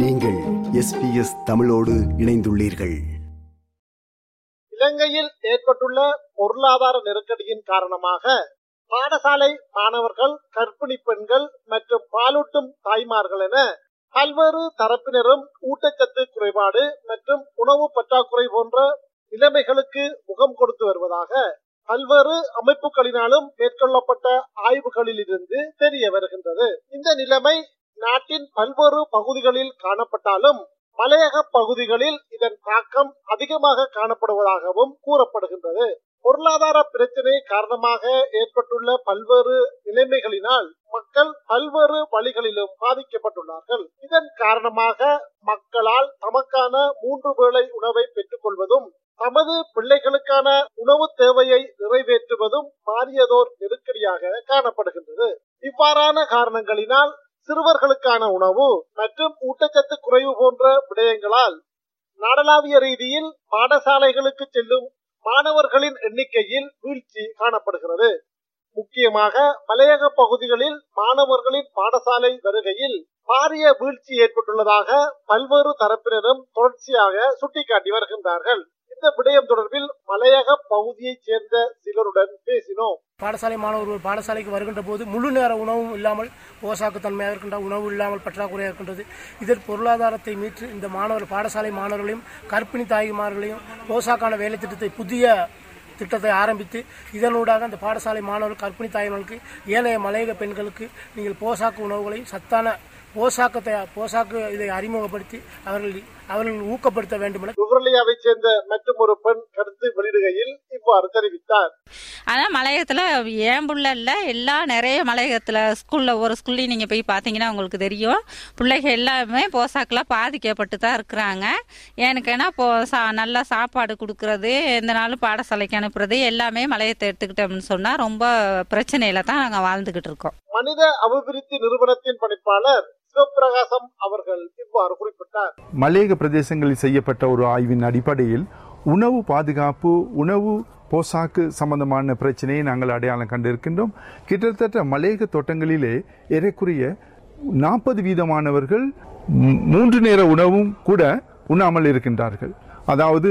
நீங்கள் எஸ்பிஎஸ் தமிழோடு இணைந்துள்ளீர்கள். இலங்கையில் ஏற்பட்டுள்ள பொருளாதார நெருக்கடியின் காரணமாக பாடசாலை மாணவர்கள் கர்ப்பிணி பெண்கள் மற்றும் பாலூட்டும் தாய்மார்கள் என பல்வேறு தரப்பினரும் ஊட்டச்சத்து குறைபாடு மற்றும் உணவு பற்றாக்குறை போன்ற நிலைமைகளுக்கு முகம் கொடுத்து வருவதாக பல்வேறு அமைப்புகளினாலும் மேற்கொள்ளப்பட்ட ஆய்வுகளில் இருந்து தெரிய வருகின்றது. இந்த நிலைமை நாட்டின் பல்வேறு பகுதிகளில் காணப்பட்டாலும் மலையக பகுதிகளில் இதன் தாக்கம் அதிகமாக காணப்படுவதாகவும் கூறப்படுகின்றது. பொருளாதார பிரச்சனை காரணமாக ஏற்பட்டுள்ள பல்வேறு நிலைமைகளினால் மக்கள் பல்வேறு வழிகளிலும் பாதிக்கப்பட்டுள்ளார்கள். இதன் காரணமாக மக்களால் தமக்கான மூன்று வேளை உணவை பெற்றுக் கொள்வதும் தமது பிள்ளைகளுக்கான உணவு தேவையை நிறைவேற்றுவதும் மாறியதோர் நெருக்கடியாக காணப்படுகின்றது. இவ்வாறான காரணங்களினால் சிறுவர்களுக்கான உணவு மற்றும் ஊட்டச்சத்து குறைவு போன்ற விடயங்களால் நாடளாவிய ரீதியில் பாடசாலைகளுக்கு செல்லும் மாணவர்களின் எண்ணிக்கையில் வீழ்ச்சி காணப்படுகிறது. முக்கியமாக மலையக பகுதிகளில் மாணவர்களின் பாடசாலை வருகையில் பாரிய வீழ்ச்சி ஏற்பட்டுள்ளதாக பல்வேறு தரப்பினரும் தொடர்ச்சியாக சுட்டிக்காட்டி வருகின்றார்கள். இந்த விடயம் தொடர்பில் மலையக பகுதியைச் சேர்ந்த சிலருடன் பேசினோம். பாடசாலை மாணவர்கள் பாடசாலைக்கு வருகின்ற போது முழு நேர உணவும் இல்லாமல் போசாக்கு தன்மையாக இருக்கின்ற உணவு இல்லாமல் பற்றாக்குறையாக இருக்கின்றது. இதன் பொருளாதாரத்தை மீட்டு இந்த மாணவர் பாடசாலை மாணவர்களையும் கர்ப்பிணி தாய்மார்களையும் போசாக்கான வேலை திட்டத்தை புதிய திட்டத்தை ஆரம்பித்து இதனூடாக அந்த பாடசாலை மாணவர்கள் கற்பிணி தாய்மார்களுக்கு ஏனைய மலையக பெண்களுக்கு நீங்கள் போசாக்கு உணவுகளையும் சத்தான போசாக்கத்தை போசாக்கு இதை அறிமுகப்படுத்தி அவர்கள் அவர்கள் ஊக்கப்படுத்த வேண்டும் என நுவரலியாவைச் சேர்ந்த மற்றும் ஒரு பெண் கருத்து வெளியிடுகையில் இவ்வாறு தெரிவித்தார். ஆனால் மலையகத்தில் ஏன் புள்ள இல்லை? எல்லா நிறைய மலையகத்தில் ஸ்கூலில் ஒரு ஸ்கூல்லையும் நீங்கள் போய் பார்த்தீங்கன்னா உங்களுக்கு தெரியும். பிள்ளைகள் எல்லாமே போசாக்கெலாம் பாதிக்கப்பட்டு தான் இருக்கிறாங்க. ஏனுக்குன்னா போ சா நல்லா சாப்பாடு கொடுக்கறது எந்த நாளும் பாடசாலைக்கு அனுப்புறது எல்லாமே மலையத்தை எடுத்துக்கிட்டோம்னு சொன்னால் ரொம்ப பிரச்சனையில தான் நாங்கள் வாழ்ந்துக்கிட்டு இருக்கோம். மனித அபிவிருத்தி நிறுவனத்தின் பணிப்பாளர் சிவபிரகாசம் அவர்கள் இவ்வாறு குறிப்பிட்டார். மலேக பிரதேசங்களில் செய்யப்பட்ட ஒரு ஆய்வின் அடிப்படையில் உணவு பாதுகாப்பு உணவு போசாக்கு சம்பந்தமான பிரச்சனையை நாங்கள் அடையாளம் கண்டிருக்கின்றோம். கிட்டத்தட்ட மலேக தோட்டங்களிலே ஏறக்குறைய நாற்பது வீதமானவர்கள் மூன்று நேர உணவும் கூட உண்ணாமல் இருக்கின்றார்கள். அதாவது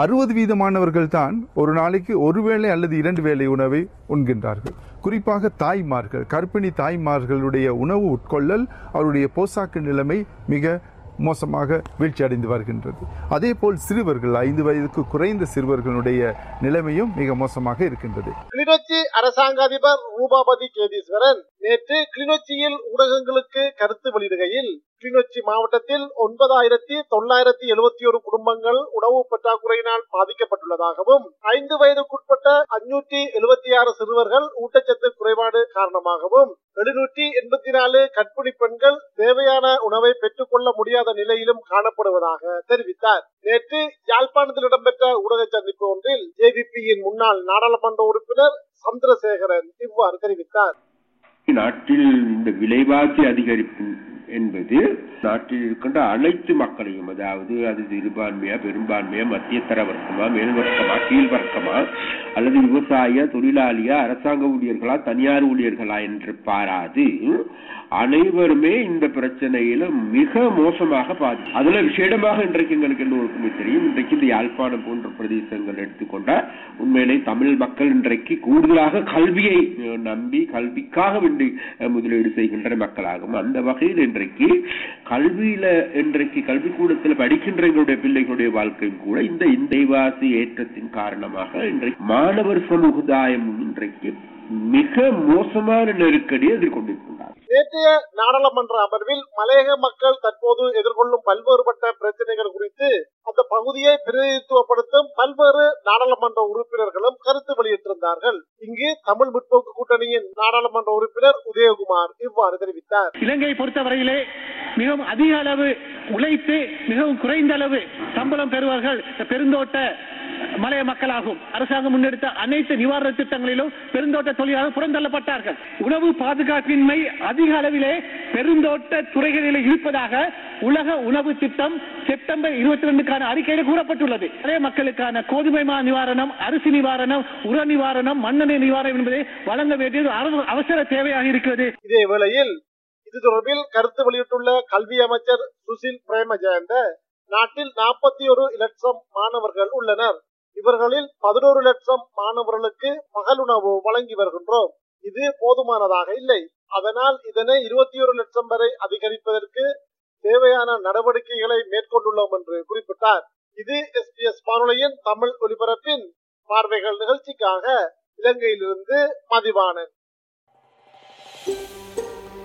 அறுபது வீதமானவர்கள் தான் ஒரு நாளைக்கு ஒரு வேளை அல்லது இரண்டு வேளை உணவை உண்கின்றார்கள். குறிப்பாக தாய்மார்கள் கர்ப்பிணி தாய்மார்களுடைய உணவு உட்கொள்ளல் அவருடைய போசாக்கு நிலைமை மிக மோசமாக வீழ்ச்சி அடைந்து வருகின்றது. அதே போல் சிறுவர்கள் ஐந்து வயதுக்கு குறைந்த சிறுவர்களுடைய நிலைமையும் மிக மோசமாக இருக்கின்றது. கிளிநொச்சி அரசாங்க அதிபர் ரூபாபதி கேதீஸ்வரன் நேற்று கிளிநொச்சியில் ஊடகங்களுக்கு கருத்து வெளியிடுகையில் கிளிநொச்சி மாவட்டத்தில் ஒன்பதாயிரத்தி தொள்ளாயிரத்தி எழுபத்தி ஒரு குடும்பங்கள் உணவு பற்றாக்குறையினால் பாதிக்கப்பட்டுள்ளதாகவும் ஐந்து வயதுக்குட்பட்ட அஞ்சூற்றி எழுபத்தி ஆறு சிறுவர்கள் ஊட்டச்சத்து குறைபாடு காரணமாகவும் எழுநூற்றி எண்பத்தி நாலு கற்பிணி பெண்கள் தேவையான உணவை பெற்றுக்கொள்ள முடியாத நிலையிலும் காணப்படுவதாக தெரிவித்தார். நேற்று யாழ்ப்பாணத்தில் இடம்பெற்ற ஊடக சந்திப்பு ஒன்றில் ஜேவிபியின் முன்னாள் நாடாளுமன்ற உறுப்பினர் சந்திரசேகரன் இவ்வாறு தெரிவித்தார். நாட்டில் இந்த விலைவாசி அதிகரிப்பு என்பது நாட்டில் இருக்கின்ற அனைத்து மக்களையும் அதாவது அது சிறுபான்மையா பெரும்பான்மையா மத்தியத்தர வர்க்கமா மேல் வர்க்கமா கீழ் வர்க்கமா அல்லது விவசாய தொழிலாளியா அரசாங்க ஊழியர்களா தனியார் ஊழியர்களா என்று பாராது அனைவருமே இந்த பிரச்சனையில மிக மோசமாக பாதி அதுல விசேடமாக இன்றைக்கு எங்களுக்கு எல்லோருக்குமே தெரியும் இன்றைக்கு இந்த யாழ்ப்பாணம் போன்ற பிரதேசங்கள் எடுத்துக்கொண்ட உண்மையிலே தமிழ் மக்கள் இன்றைக்கு கூடுதலாக கல்வியை நம்பி கல்விக்காக வேண்டி முதலீடு செய்கின்ற மக்களாகும் அந்த வகையில் இன்றைக்கு கல்வியில இன்றைக்கு கல்விக்கூடத்தில் படிக்கின்ற எங்களுடைய பிள்ளைகளுடைய வாழ்க்கையும் கூட இந்த இந்தைவாசி ஏற்றத்தின் காரணமாக இன்றைக்கு மாணவர் சமுதாயம் இன்றைக்கு மிக மோசமான நெருக்கடியை எதிர்கொண்டிருக்கும் நேற்றைய நாடாளுமன்ற அமர்வில் மலையக மக்கள் தற்போது எதிர்கொள்ளும் பல்வேறுபட்ட பிரச்சனைகள் குறித்து அந்த பகுதியை பிரதிநிதித்துவப்படுத்தும் பல்வேறு நாடாளுமன்ற உறுப்பினர்களும் கருத்து வெளியிட்டிருந்தார்கள். இங்கு தமிழ் முற்போக்கு கூட்டணியின் நாடாளுமன்ற உறுப்பினர் உதயகுமார் இவ்வாறு தெரிவித்தார். இலங்கையை பொறுத்தவரையிலே மிகவும் அதிக அளவு உழைத்து மிகவும் குறைந்த அளவு சம்பளம் பெறுவார்கள். பெருந்தோட்ட மலைய மக்களாகும். அரசாங்கம் முன்னெடுத்த அனைத்து நிவாரண திட்டங்களிலும் பெருந்தோட்ட தொழிலாளர் புறந்தள்ளப்பட்டார்கள். உணவு பாதுகாப்பின்மை அதிக அளவிலே பெருந்தோட்ட துறைகளில் இருப்பதாக உலக உணவு திட்டம் செப்டம்பர் இருபத்தி ரெண்டுக்கான அறிக்கையில் கூறப்பட்டுள்ளது. மலைய மக்களுக்கான கோதுமை மா நிவாரணம் அரிசி நிவாரணம் உர நிவாரணம் மண்ணெண்ணெய் நிவாரணம் என்பதை வழங்க வேண்டியது அவசர தேவையாக இருக்கிறது. இதே வேளையில் இது தொடர்பில் கருத்து வெளியிட்டுள்ள கல்வி அமைச்சர் சுசில் பிரேமஜயந்த நாட்டில் நாற்பத்தி ஒரு லட்சம் மாணவர்கள் உள்ளனர். இவர்களில் பதினோரு லட்சம் மாணவர்களுக்கு பகலுணவு வழங்கி வருகின்றோம். இது போதுமானதாக இல்லை. அதனால் இதனை இருபத்தி ஒரு லட்சம் வரை அதிகரிப்பதற்கு தேவையான நடவடிக்கைகளை மேற்கொண்டுள்ளோம் என்று குறிப்பிட்டார். இது எஸ்பிஎஸ் வானொலியின் தமிழ் ஒலிபரப்பின் பார்வைகள் நிகழ்ச்சிக்காக இலங்கையிலிருந்து மதிவானன்